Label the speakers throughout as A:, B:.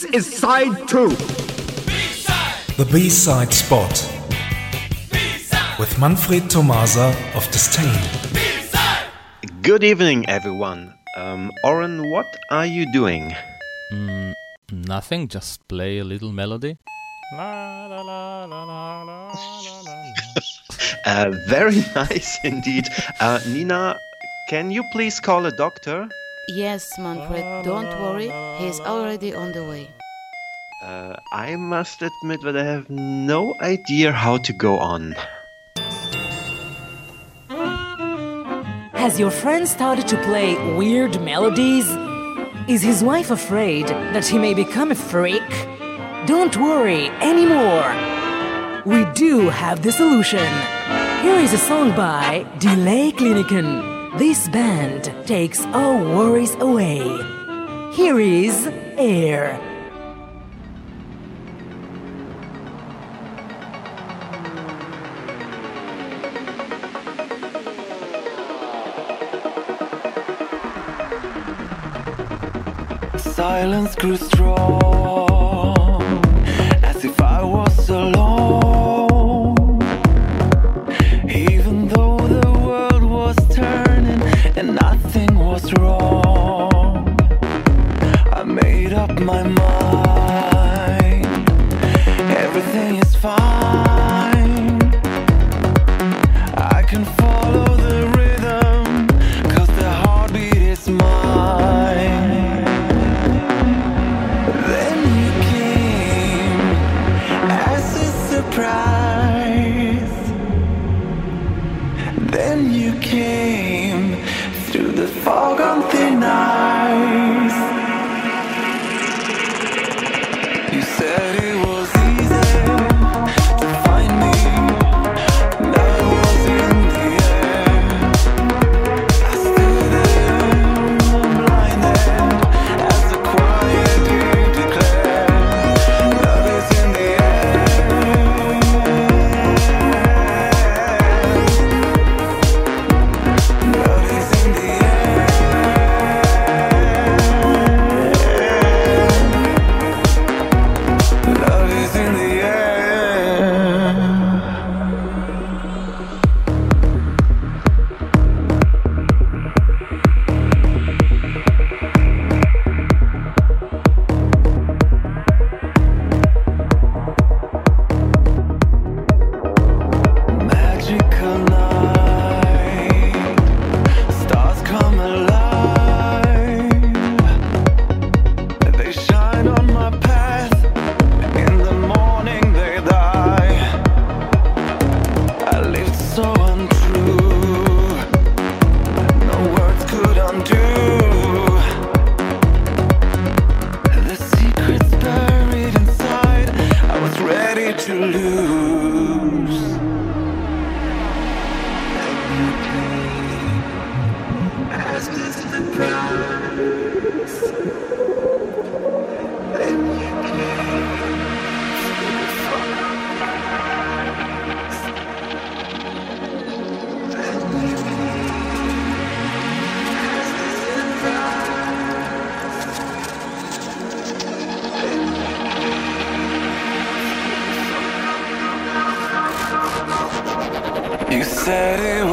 A: This is side two.
B: The B-side spot with Manfred Tomasa of Disdain.
C: Good evening, everyone. Um, Oren, what are you doing?
D: Mm, nothing, just play a little melody.
C: Uh, very nice indeed. Uh, Nina, can you please call a doctor?
E: Yes, Manfred, don't worry, he's already on the way.
C: Uh, I must admit that I have no idea how to go on.
F: Has your friend started to play weird melodies? Is his wife afraid that he may become a freak? Don't worry anymore. We do have the solution. Here is a song by Delaykliniken. This band takes all worries away. Here is Air.
G: Silence grew strong, as if I was alone. Up my mind. Everything is fine. I can follow the rhythm, cause the heartbeat is mine. Then you came as a surprise. To lose. You said it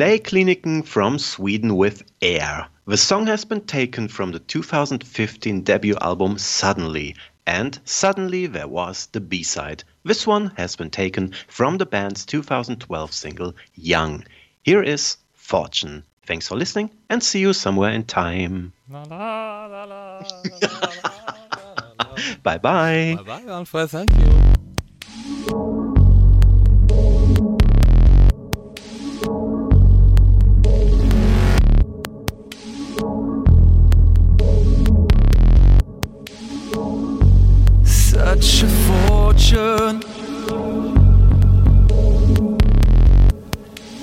C: Delaykliniken from Sweden with Air. The song has been taken from the 2015 debut album Suddenly, and suddenly there was the B side. This one has been taken from the band's 2012 single Young. Here is Fortune. Thanks for listening and see you somewhere in time.
D: La, la, la, la,
C: Bye bye.
D: Bye bye, Manfred. Thank you.
G: Fortune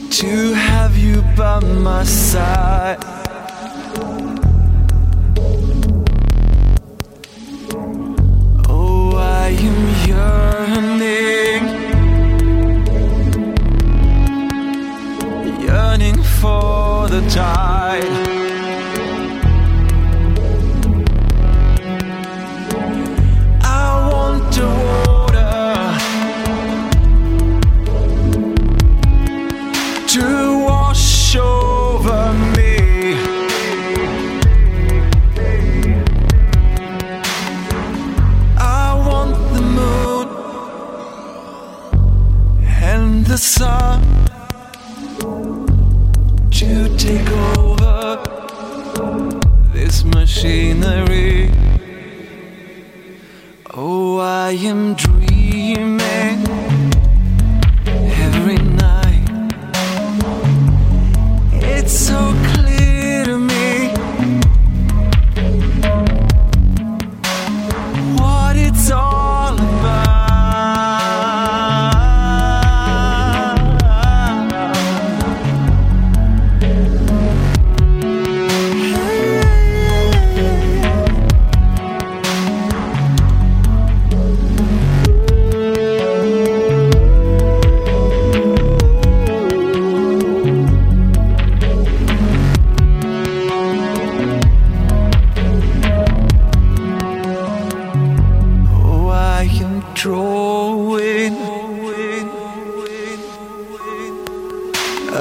G: to have you by my side. Oh, I am yearning, yearning for the tide. Wash over me. I want the moon and the sun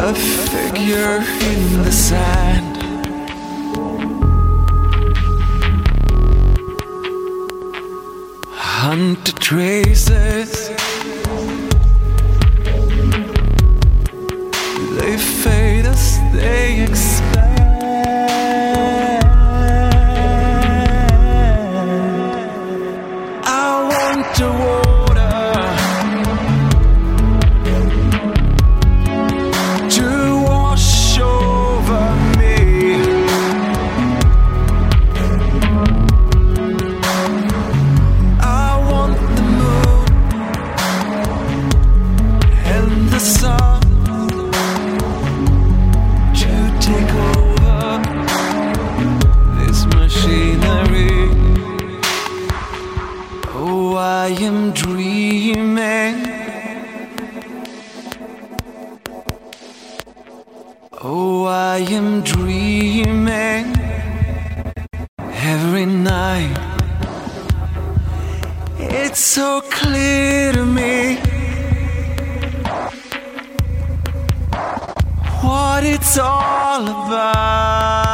G: a figure in the sand. Hunt the traces. Night. It's so clear to me what it's all about.